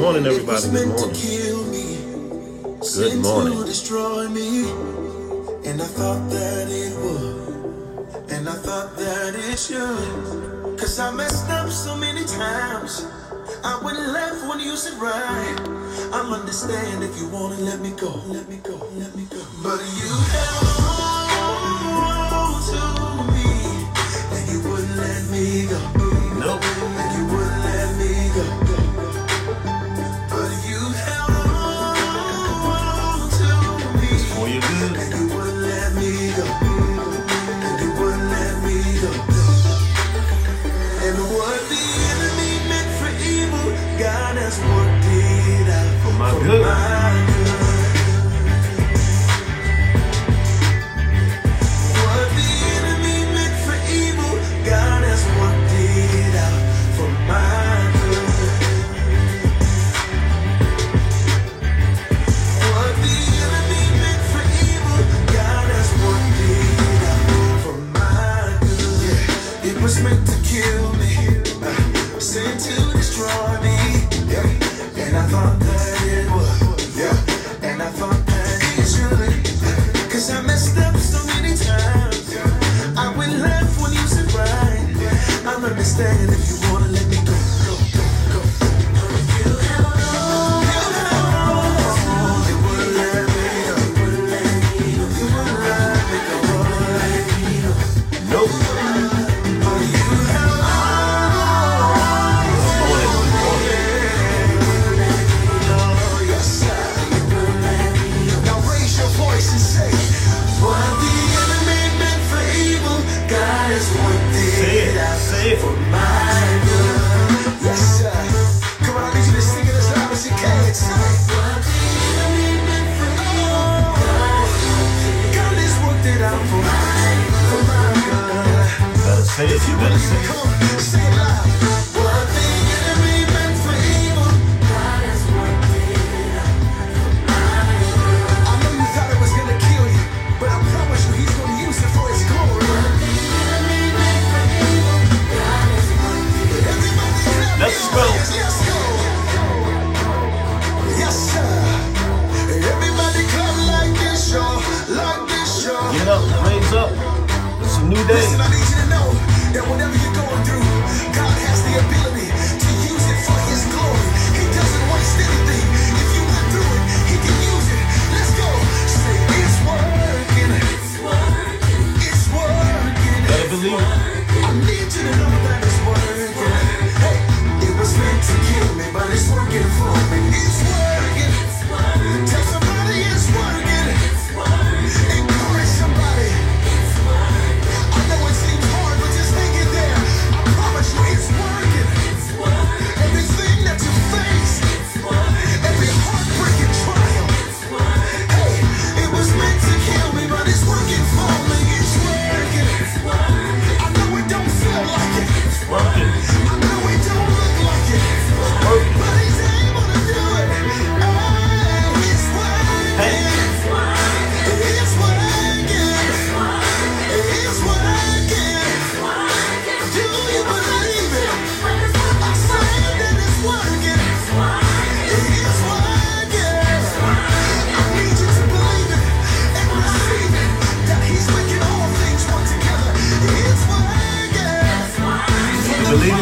morning, everybody. Good morning. Good morning. destroy me, and I thought that it would, and I thought that it should, cause I messed up so many times. I went left when you said right. I'm understand if you wanna let me go, let me go, let me go. But you held. believe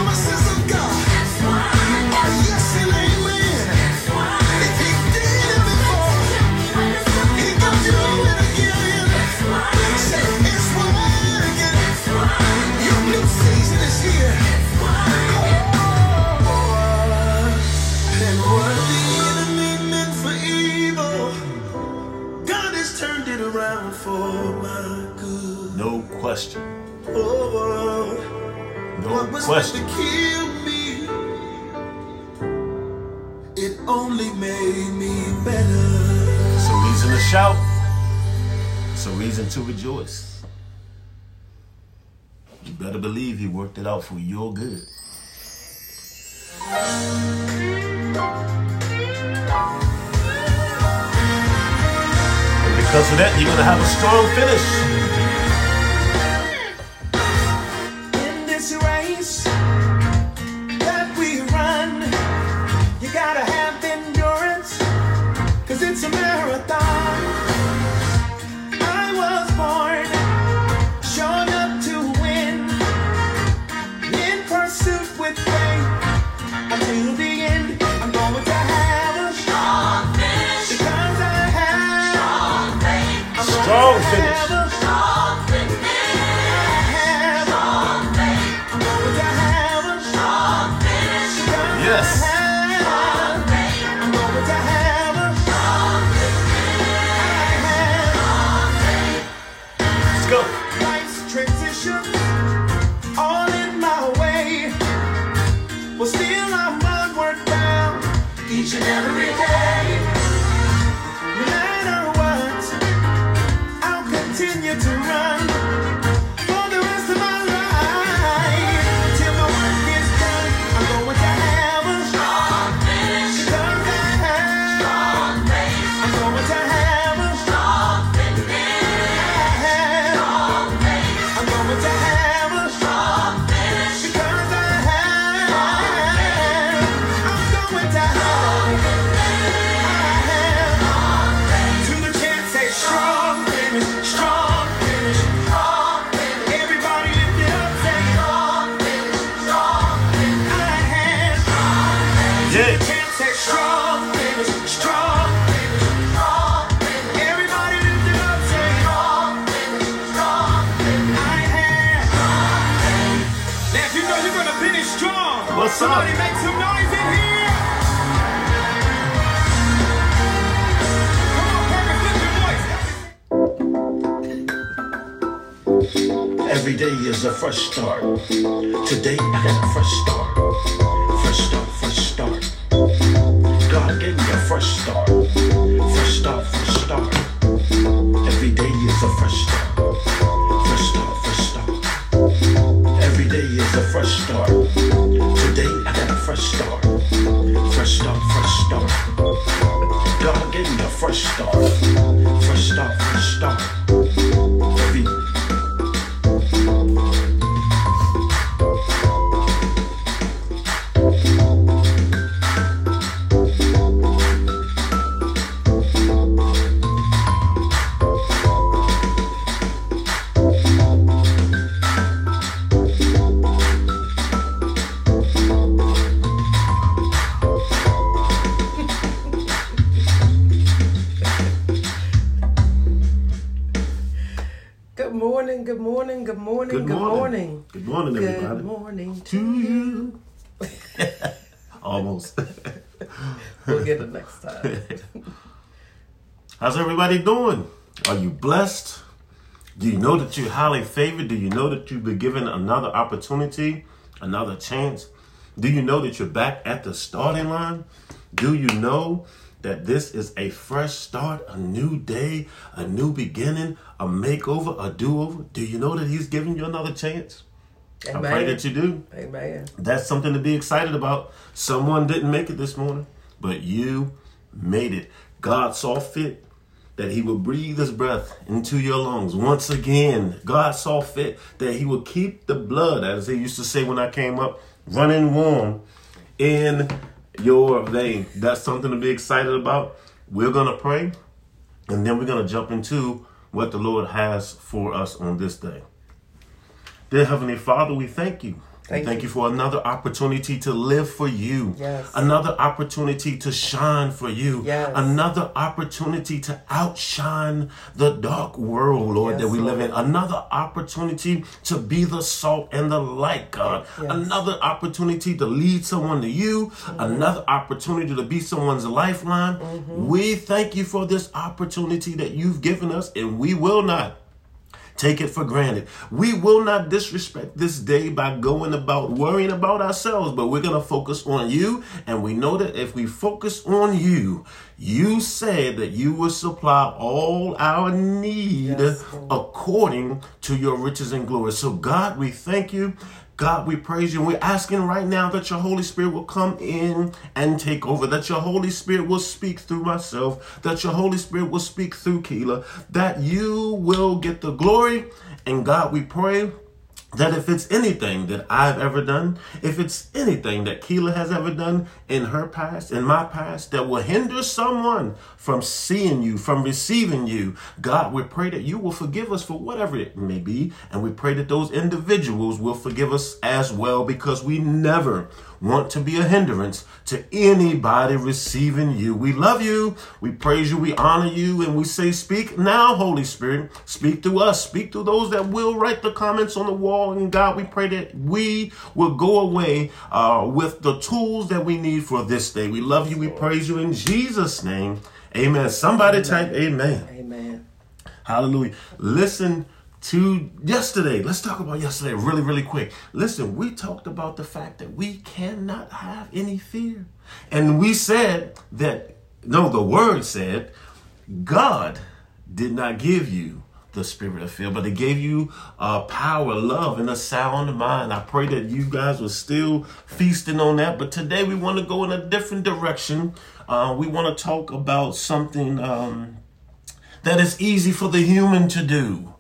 to rejoice. You better believe he worked it out for your good. And because of that, you're going to have a strong finish. Continue somebody make some noise in here. Every day is a fresh start. Today I got a fresh start. Fresh start, fresh start. God gave me a fresh start. Fresh start, fresh start. Every day is a fresh start. Fresh start, fresh start. Every day is a fresh start. Fresh start. Fresh start, fresh start. God gave me a fresh start. Good morning, good morning, good morning, Good good, morning. morning. Good morning, everybody. Good morning to you. Almost. We'll get it next time. How's everybody doing? Are you blessed? Do you know that you're highly favored? Do you know that you've been given another opportunity, another chance? Do you know that you're back at the starting line? Do you know that this is a fresh start, a new day, a new beginning, a makeover, a do over? Do you know that He's giving you another chance? I pray Amen. that you do. Amen. That's something to be excited about. Someone didn't make it this morning, but you made it. God saw fit that He would breathe His breath into your lungs once again. God saw fit that He would keep the blood, as they used to say when I came up, running warm in your vein. That's something to be excited about. We're going to pray, and then we're going to jump into what the Lord has for us on this day. Dear Heavenly Father, we thank you. Thank thank you. you for another opportunity to live for you. Yes. Another opportunity to shine for you. Yes. Another opportunity to outshine the dark world, Lord, Yes, that we live in. Another opportunity to be the salt and the light, God. Another opportunity to lead someone to you. Mm-hmm. Another opportunity to be someone's lifeline. Mm-hmm. We thank you for this opportunity that you've given us, and we will not take it for granted. We will not disrespect this day by going about worrying about ourselves, but we're going to focus on you. And we know that if we focus on you, you said that you will supply all our need Yes, according to your riches and glory. So, God, we thank you. God, we praise you. We're asking right now that your Holy Spirit will come in and take over, that your Holy Spirit will speak through myself, that your Holy Spirit will speak through Keela, that you will get the glory. And God, we pray that if it's anything that I've ever done, if it's anything that Keela has ever done in her past, in my past, that will hinder someone from seeing you, from receiving you, God, we pray that you will forgive us for whatever it may be. And we pray that those individuals will forgive us as well because we never want to be a hindrance to anybody receiving you. We love you, we praise you, we honor you, and we say, Speak now, Holy Spirit. Speak through us, speak through those that will write the comments on the wall. And God, we pray that we will go away uh, with the tools that we need for this day. We love you, we praise you in Jesus' name. Amen. Somebody type amen. Amen. Hallelujah. Listen to yesterday. Let's talk about yesterday really, really quick. Listen, we talked about the fact that we cannot have any fear. And we said that, no, the word said, God did not give you the spirit of fear, but it gave you uh, power, love, and a sound mind. I pray that you guys were still feasting on that. But today we want to go in a different direction. Uh, we want to talk about something um, that is easy for the human to do.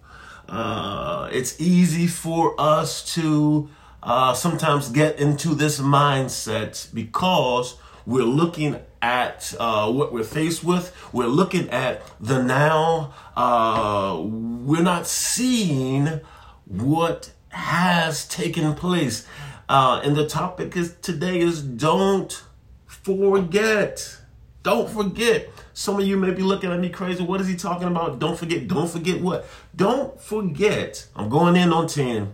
Uh, it's easy for us to uh, sometimes get into this mindset because we're looking at uh, what we're faced with. We're looking at the now. Uh, we're not seeing what has taken place. Uh, and the topic is today is don't forget. Don't forget. Some of you may be looking at me crazy. What is he talking about? Don't forget. Don't forget what? Don't forget. I'm going in on 10.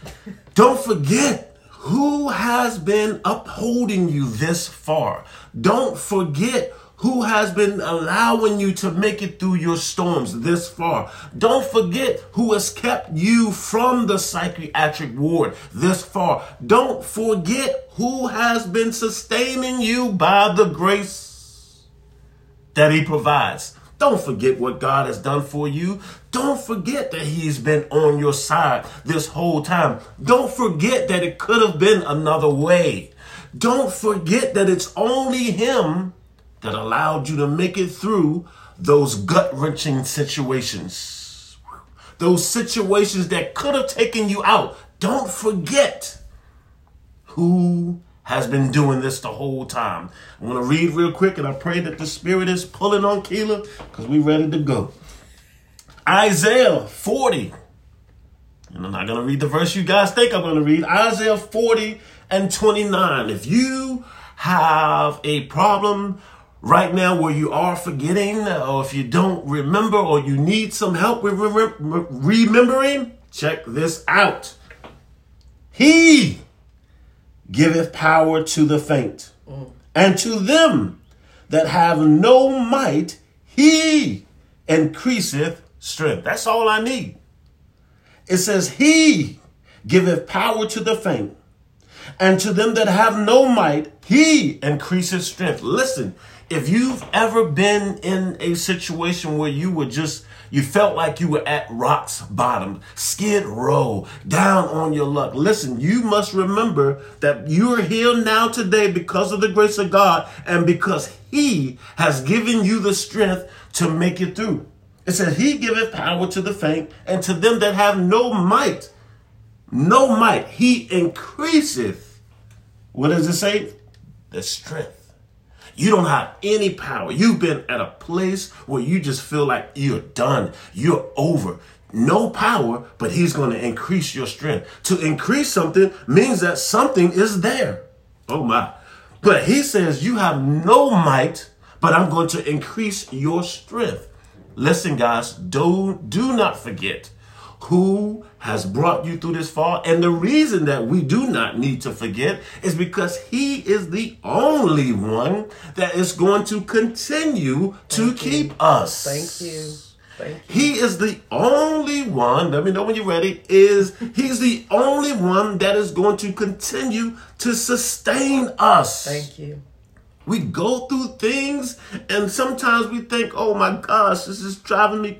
Don't forget who has been upholding you this far. Don't forget who has been allowing you to make it through your storms this far. Don't forget who has kept you from the psychiatric ward this far. Don't forget who has been sustaining you by the grace that he provides. Don't forget what God has done for you. Don't forget that He's been on your side this whole time. Don't forget that it could have been another way. Don't forget that it's only Him that allowed you to make it through those gut wrenching situations. Those situations that could have taken you out. Don't forget who has been doing this the whole time. I'm going to read real quick and I pray that the Spirit is pulling on Keela because we're ready to go. Isaiah 40. And I'm not going to read the verse you guys think I'm going to read. Isaiah 40 and 29. If you have a problem right now where you are forgetting, or if you don't remember, or you need some help with remembering, check this out. He giveth power to the faint, and to them that have no might, he increaseth strength. That's all I need. It says, He giveth power to the faint, and to them that have no might, he increases strength. Listen, if you've ever been in a situation where you were just, you felt like you were at rock's bottom, skid row, down on your luck. Listen, you must remember that you are here now today because of the grace of God and because he has given you the strength to make it through. It says, He giveth power to the faint, and to them that have no might, no might, He increaseth. What does it say? The strength. You don't have any power. You've been at a place where you just feel like you're done, you're over. No power, but He's going to increase your strength. To increase something means that something is there. Oh my. But He says, You have no might, but I'm going to increase your strength. Listen, guys, do, do not forget who has brought you through this far. And the reason that we do not need to forget is because he is the only one that is going to continue to keep us. Thank you. Thank you. He is the only one, let me know when you're ready, is he's the only one that is going to continue to sustain us. Thank you. We go through things and sometimes we think, oh my gosh, this is driving me.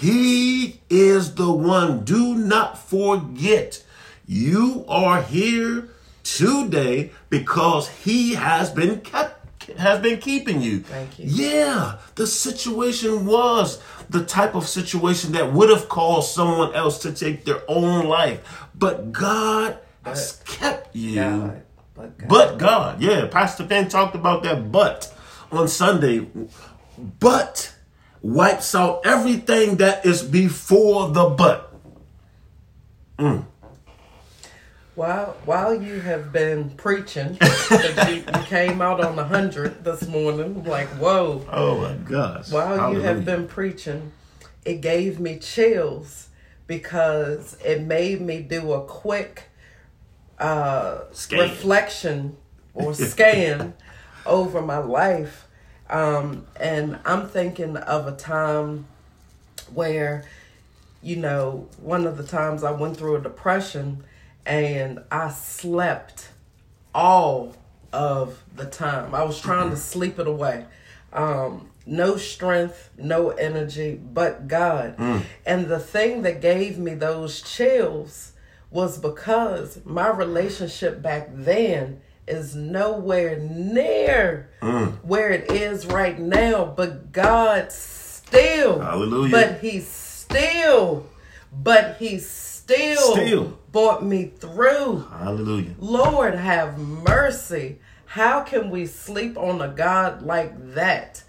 He is the one. Do not forget. You are here today because he has been kept has been keeping you. Thank you. Yeah, the situation was the type of situation that would have caused someone else to take their own life. But God has kept you. God. But God. But God, yeah, Pastor Penn talked about that but on Sunday. But wipes out everything that is before the but. While while you have been preaching, you, you came out on the hundred this morning, like whoa. Oh my gosh. While you have been preaching, it gave me chills because it made me do a quick uh, reflection or scan over my life. Um, and I'm thinking of a time where you know, one of the times I went through a depression and I slept all of the time. I was trying to sleep it away. Um, no strength, no energy, but God. And the thing that gave me those chills was because my relationship back then is nowhere near where it is right now. But God still, Hallelujah. but He still, but He still, Still. brought me through. Hallelujah. Lord have mercy. How can we sleep on a God like that?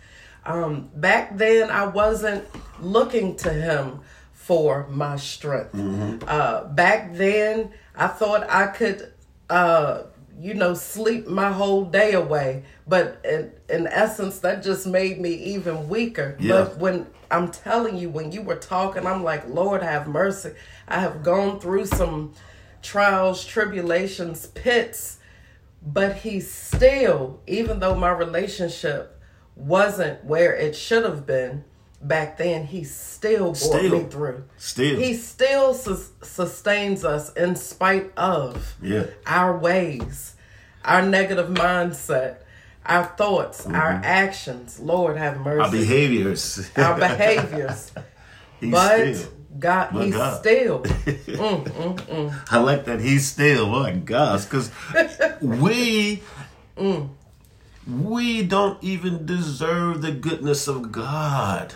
Um, back then, I wasn't looking to Him for my strength. Uh, back then, I thought I could, uh, you know, sleep my whole day away. But in, in essence, that just made me even weaker. Yeah. But when I'm telling you, when you were talking, I'm like, Lord have mercy. I have gone through some trials, tribulations, pits, but he still, even though my relationship wasn't where it should have been back then, he still brought Still. me through. Still. He still sus- sustains us in spite of Yeah. our ways, our negative mindset, our thoughts, our actions. Lord have mercy. Our behaviors. our behaviors. He's but still. God, But he's God. still. Mm, mm, mm. I like that he's still. My gosh, because we we don't even deserve the goodness of God,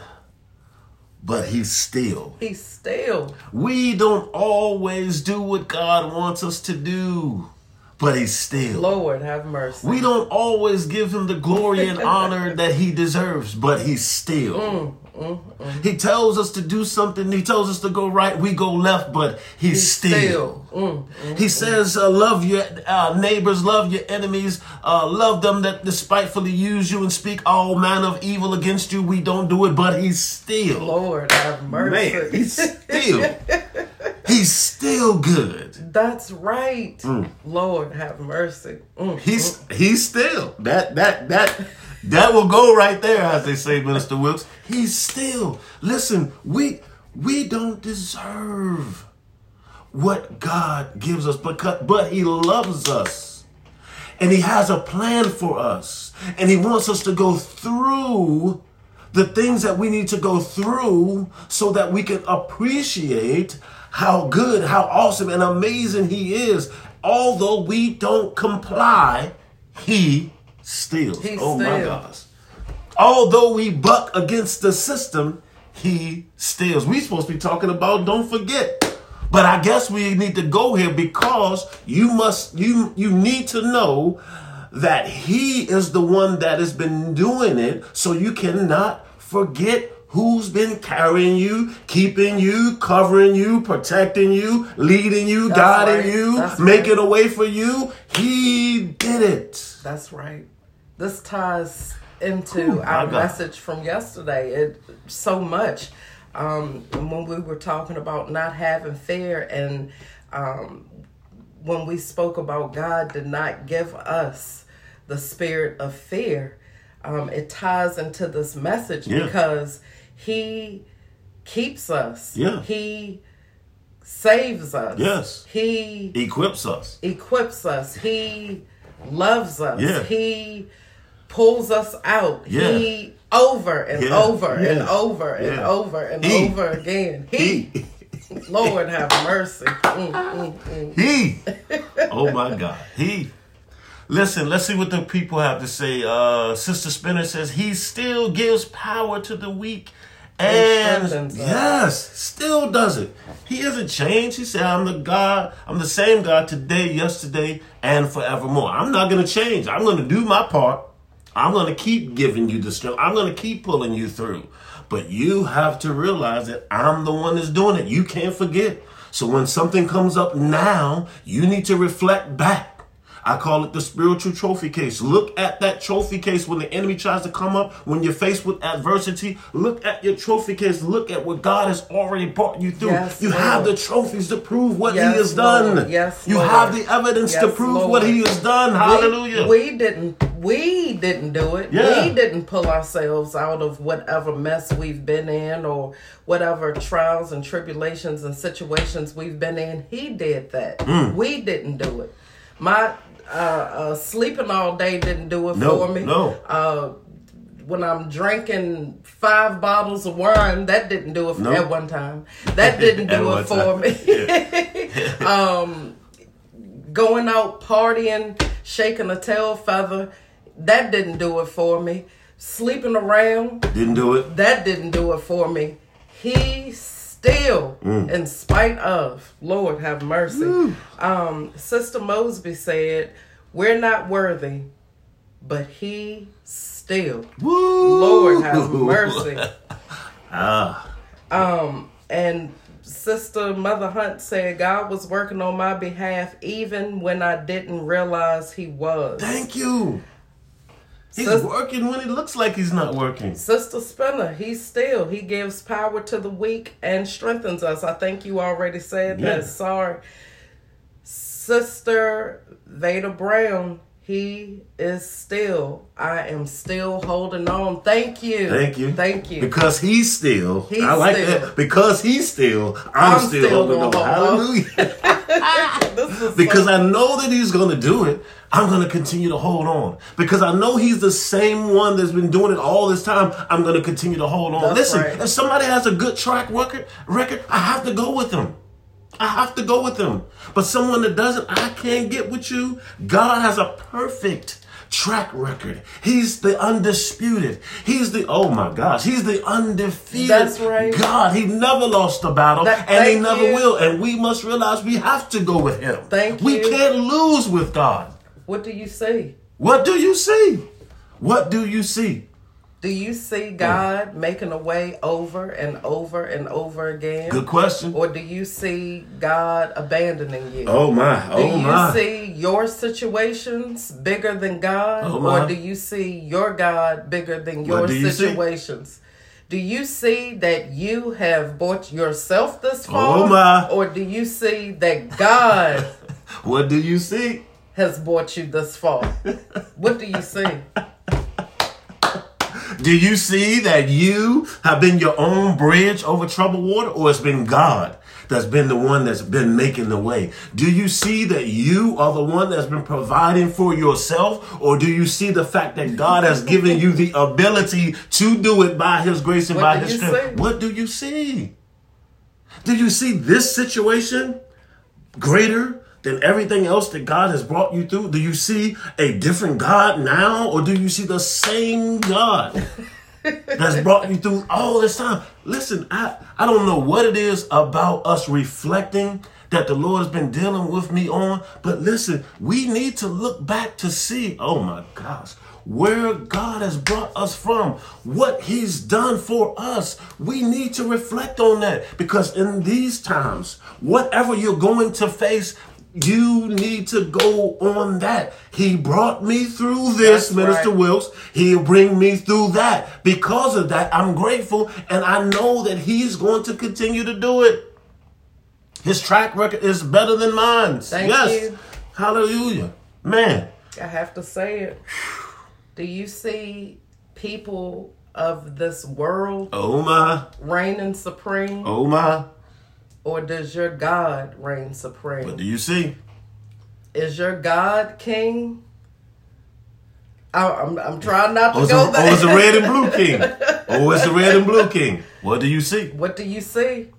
but he's still. He's still. We don't always do what God wants us to do, but he's still. Lord have mercy. We don't always give him the glory and honor that he deserves, but he's still. Mm. He tells us to do something, he tells us to go right, we go left, but he's, He's still. still. Mm, He says, uh, Love your uh, neighbors, love your enemies, uh, love them that despitefully use you and speak all manner of evil against you. We don't do it, but he's still. Lord have mercy. Man, he's still. he's still good. That's right. Lord have mercy. Mm. He's he's still that that that that will go right there, as they say, Minister Wilkes. He's still. Listen, we we don't deserve what God gives us, but but He loves us, and He has a plan for us, and He wants us to go through the things that we need to go through so that we can appreciate how good, how awesome, and amazing He is. Although we don't comply, He still. He oh my gosh. Although we buck against the system, He steals. We supposed to be talking about don't forget. But I guess we need to go here because you must you you need to know that he is the one that has been doing it so you cannot forget who's been carrying you, keeping you, covering you, protecting you, leading you, That's guiding right. you, That's making right. a way for you. He did it. That's right. This ties into Ooh, our message from yesterday. It so much. Um, when we were talking about not having fear, and um, when we spoke about God did not give us the spirit of fear, um, it ties into this message Yeah. because He keeps us. Yeah. He saves us. Yes. He Equips us. equips us. He loves us. Yeah. He pulls us out. Yeah. He over and Yeah. over and Yeah. over and over and He. over again. He, He. Lord have mercy. Mm, mm, mm. He. Oh my God. He. Listen, let's see what the people have to say. Uh, Sister Spinner says he still gives power to the weak. And yes, still does it. He hasn't changed. He said, I'm the God, I'm the same God today, yesterday, and forevermore. I'm not going to change. I'm going to do my part. I'm going to keep giving you the strength. I'm going to keep pulling you through. But you have to realize that I'm the one that's doing it. You can't forget. So when something comes up now, you need to reflect back. I call it the spiritual trophy case. Look at that trophy case when the enemy tries to come up, when you're faced with adversity. Look at your trophy case. Look at what God has already brought you through. Yes, you Lord. have the trophies to prove what Yes, He has Lord. done. Yes, you Lord. have the evidence to prove what He has done. Hallelujah. We, we didn't we didn't do it. Yeah. We didn't pull ourselves out of whatever mess we've been in or whatever trials and tribulations and situations we've been in. He did that. Mm. We didn't do it. My uh, uh, sleeping all day didn't do it No, for me. no. Uh, when I'm drinking five bottles of wine, that didn't do it for, No. at one time. That didn't do it for time. me. um, going out partying, shaking a tail feather, that didn't do it for me. Sleeping around, Didn't do it. that didn't do it for me. He still, Mm. in spite of, Lord have mercy. Um, Sister Mosby said, We're not worthy, but he still. Woo! Lord have mercy. Ah, Um, and Sister Mother Hunt said God was working on my behalf even when I didn't realize he was. thank you. He's Sis- working when it looks like he's not working. Sister Spinner, he still he gives power to the weak and strengthens us. I think you already said Yeah. that. Sorry. Sister Veda Brown, he is still. I am still holding on. Thank you. Thank you. Thank you. Because he's still. He's I like still. that. Because he's still. I'm, I'm still, still holding on. hold. Hallelujah. Because so- I know that he's going to do it. I'm going to continue to hold on. Because I know he's the same one that's been doing it all this time. I'm going to continue to hold on. That's Listen, right. if somebody has a good track record, record, I have to go with them. I have to go with them. But someone that doesn't, I can't get with you. God has a perfect track record. He's the undisputed. He's the, oh my gosh, he's the undefeated. That's right. God, he never lost a battle That- and he never you. will. And we must realize we have to go with him. Thank we you. We can't lose with God. What do you see? What do you see? What do you see? Do you see God making a way over and over and over again? Good question. Or do you see God abandoning you? Oh my, Oh do oh you my. see your situations bigger than God? Oh, my. or do you see your God bigger than your What do you see? Do you see that you have brought yourself this oh, far? Oh, my. Or do you see that God What do you see? Has brought you this far? what do you see? Do you see that you have been your own bridge over troubled water, or it's been God that's been the one that's been making the way? Do you see that you are the one that's been providing for yourself, or do you see the fact that God has given you the ability to do it by His grace and What by His strength? see? What do you see? Do you see this situation greater than everything else that God has brought you through? Do you see a different God now, or do you see the same God that's brought you through all this time? Listen, I, I don't know what it is about us reflecting that the Lord has been dealing with me on, but listen, we need to look back to see, oh my gosh, where God has brought us from, what He's done for us. We need to reflect on that because in these times, whatever you're going to face, you need to go on that. He brought me through this, That's Minister right. Wilkes. He'll bring me through that. Because of that, I'm grateful and I know that He's going to continue to do it. His track record is better than mine. Thank yes. you. Hallelujah. Man. I have to say it. Do you see people of this world Oh my. reigning supreme, Oh my. Or does your God reign supreme? What do you see? Is your God king? I, I'm, I'm trying not to Oh, go a, there. oh, it's the red and blue king. Oh, it's the red and blue king. What do you see? What do you see?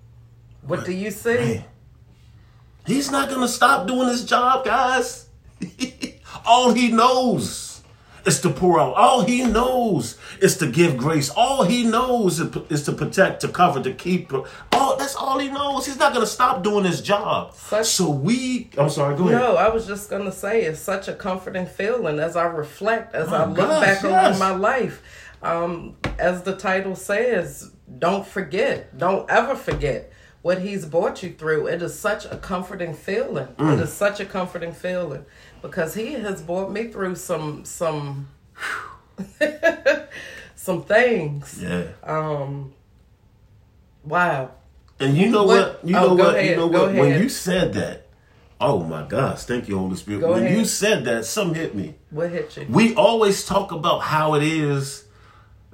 What do you see? Man. He's not going to stop doing his job, guys. All he knows is to pour out. All he knows is to give grace. All he knows is- to protect, to cover, to keep. All that's all he knows. He's not going to stop doing his job. Such- so we. I'm sorry. Go ahead. No, I was just gonna say it's such a comforting feeling as I reflect, as I look gosh, back yes. over my life. Um, as the title says, don't forget, don't ever forget what he's brought you through. It is such a comforting feeling. Mm. It is such a comforting feeling because he has brought me through some some some things. Yeah. Um wow. And you know What- what? You oh, know go what? ahead, you know go what? When you said that, oh my gosh, thank you, Holy Spirit. Go when ahead. you said that, something hit me. What hit you? We always talk about how it is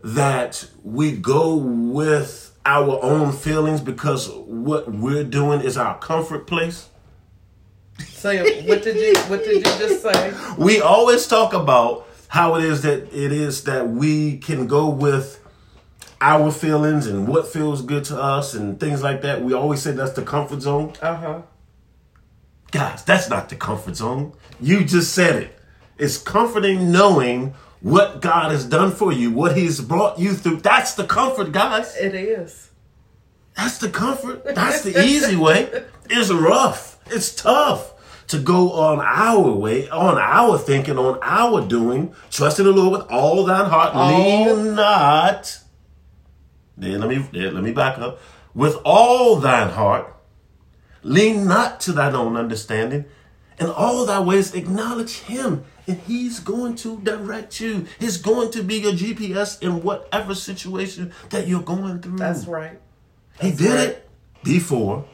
that we go with our own feelings because what we're doing is our comfort place. Say what did you what did you just say? We always talk about how it is that it is that we can go with our feelings and what feels good to us and things like that. We always say that's the comfort zone. Uh-huh. Guys, that's not the comfort zone. You just said it. It's comforting knowing what God has done for you, what He's brought you through. That's the comfort, guys. It is. That's the comfort. That's the easy way. It's rough. It's tough to go on our way, on our thinking, on our doing, trusting the Lord with all thine heart. All- Lean not. Then let me then let me back up. With all thine heart, lean not to thine own understanding. In all thy ways acknowledge him, and he's going to direct you. He's going to be your GPS in whatever situation that you're going through. That's right. He did right. it before.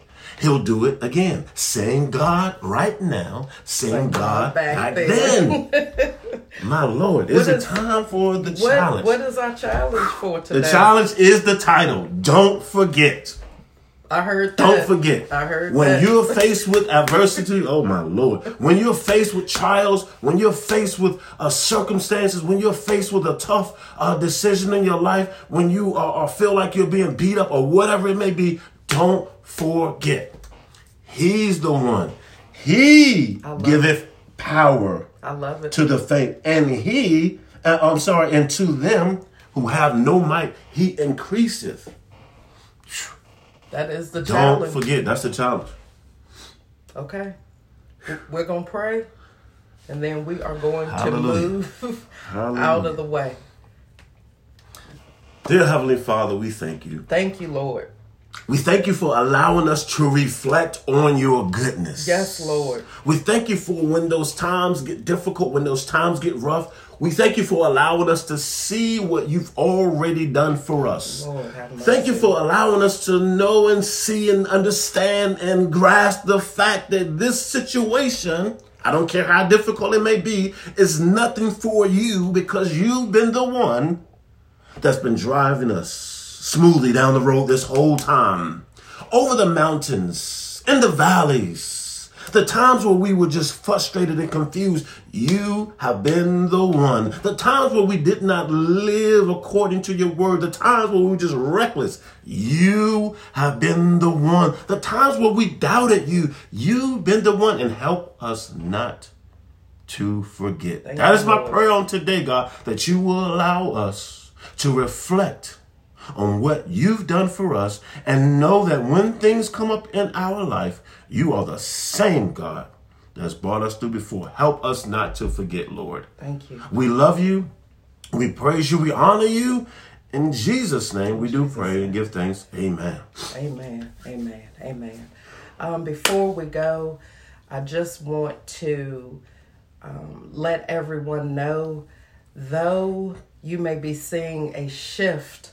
He'll do it again. Same God right now. Same God back back, then. My Lord, is What it is- time for the What challenge? what is our challenge for today? the challenge is the title. Don't forget. I heard that. Don't forget. I heard when that. you're faced with adversity. Oh my lord! When you're faced with trials, when you're faced with uh, circumstances, when you're faced with a tough uh, decision in your life, when you uh, feel like you're being beat up or whatever it may be, don't forget. He's the one. He giveth power I love it. to the faint, and he, uh, I'm sorry, and to them who have no might, he increaseth. that is the challenge. Don't forget, that's the challenge. Okay. We're going to pray and then we are going Hallelujah. to move Hallelujah. out of the way. Dear Heavenly Father, we thank you. Thank you, Lord. We thank you for allowing us to reflect on your goodness. Yes, Lord. We thank you for when those times get difficult, when those times get rough. We thank you for allowing us to see what you've already done for us. Lord. Thank you for allowing us to know and see and understand and grasp the fact that this situation, I don't care how difficult it may be, is nothing for you because you've been the one that's been driving us smoothly down the road this whole time. Over the mountains, in the valleys, the times where we were just frustrated and confused, you have been the one. The times where we did not live according to your word, the times where we were just reckless, you have been the one. The times where we doubted you, you've been the one. And help us not to forget. Thank that is my Lord. prayer on today, God, that you will allow us to reflect on what you've done for us and know that when things come up in our life, you are the same God that's brought us through before. Help us not to forget, Lord. Thank you. We love you. We praise you. We honor you. In Jesus' name, we do pray and give thanks. Amen. Amen. Amen. Amen. Um, before we go, I just want to um, let everyone know though you may be seeing a shift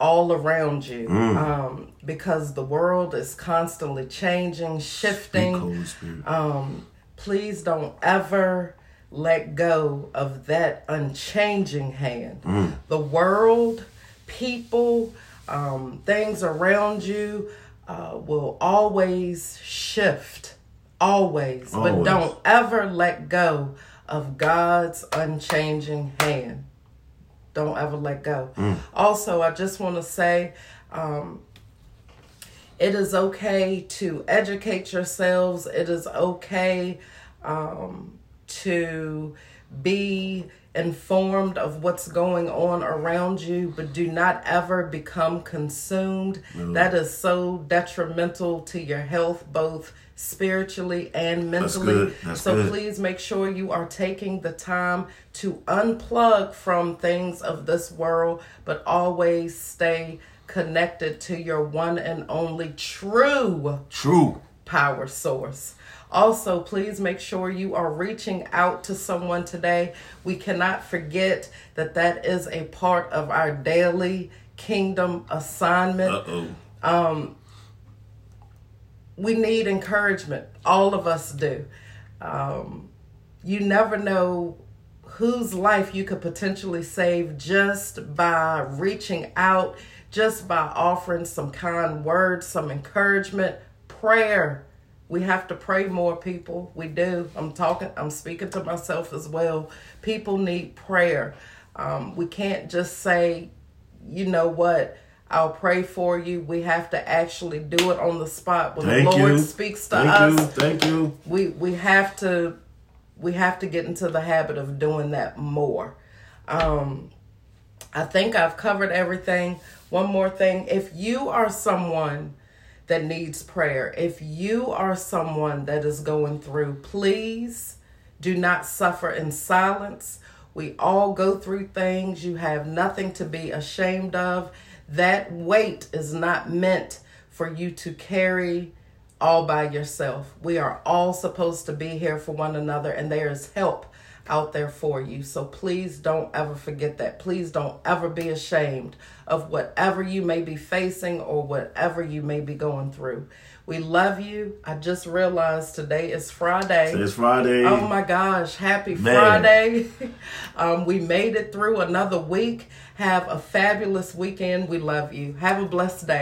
all around you um, because the world is constantly changing, shifting. Speak, Holy Spirit. um, please don't ever let go of that unchanging hand. The world, people, um, things around you uh, will always shift. Always. But don't ever let go of God's unchanging hand. Don't ever let go. Also, I just want to say, um, it is okay to educate yourselves. It is okay um, to be informed of what's going on around you, but do not ever become consumed. That is so detrimental to your health, both spiritually and mentally. good. That's so good. please make sure you are taking the time to unplug from things of this world, but always stay connected to your one and only true True. power source. Also, please make sure you are reaching out to someone today. We cannot forget that that is a part of our daily kingdom assignment. Uh oh. we need encouragement. All of us do. Um, you never know whose life you could potentially save just by reaching out, just by offering some kind words, some encouragement, prayer. We have to pray more, people. We do. I'm talking, I'm speaking to myself as well. People need prayer. Um, we can't just say, you know what, I'll pray for you. We have to actually do it on the spot when Thank the Lord you. speaks to Thank us you. Thank you. we we have to we have to get into the habit of doing that more um i think i've covered everything one more thing if you are someone that needs prayer. If you are someone that is going through please do not suffer in silence. We all go through things you have nothing to be ashamed of. That weight is not meant for you to carry all by yourself. We are all supposed to be here for one another, and there is help out there for you. So please don't ever forget that. Please don't ever be ashamed of whatever you may be facing or whatever you may be going through. We love you. I just realized today is Friday. It's Friday. Oh my gosh, happy Man. Friday. um, we made it through another week. Have a fabulous weekend. We love you. Have a blessed day.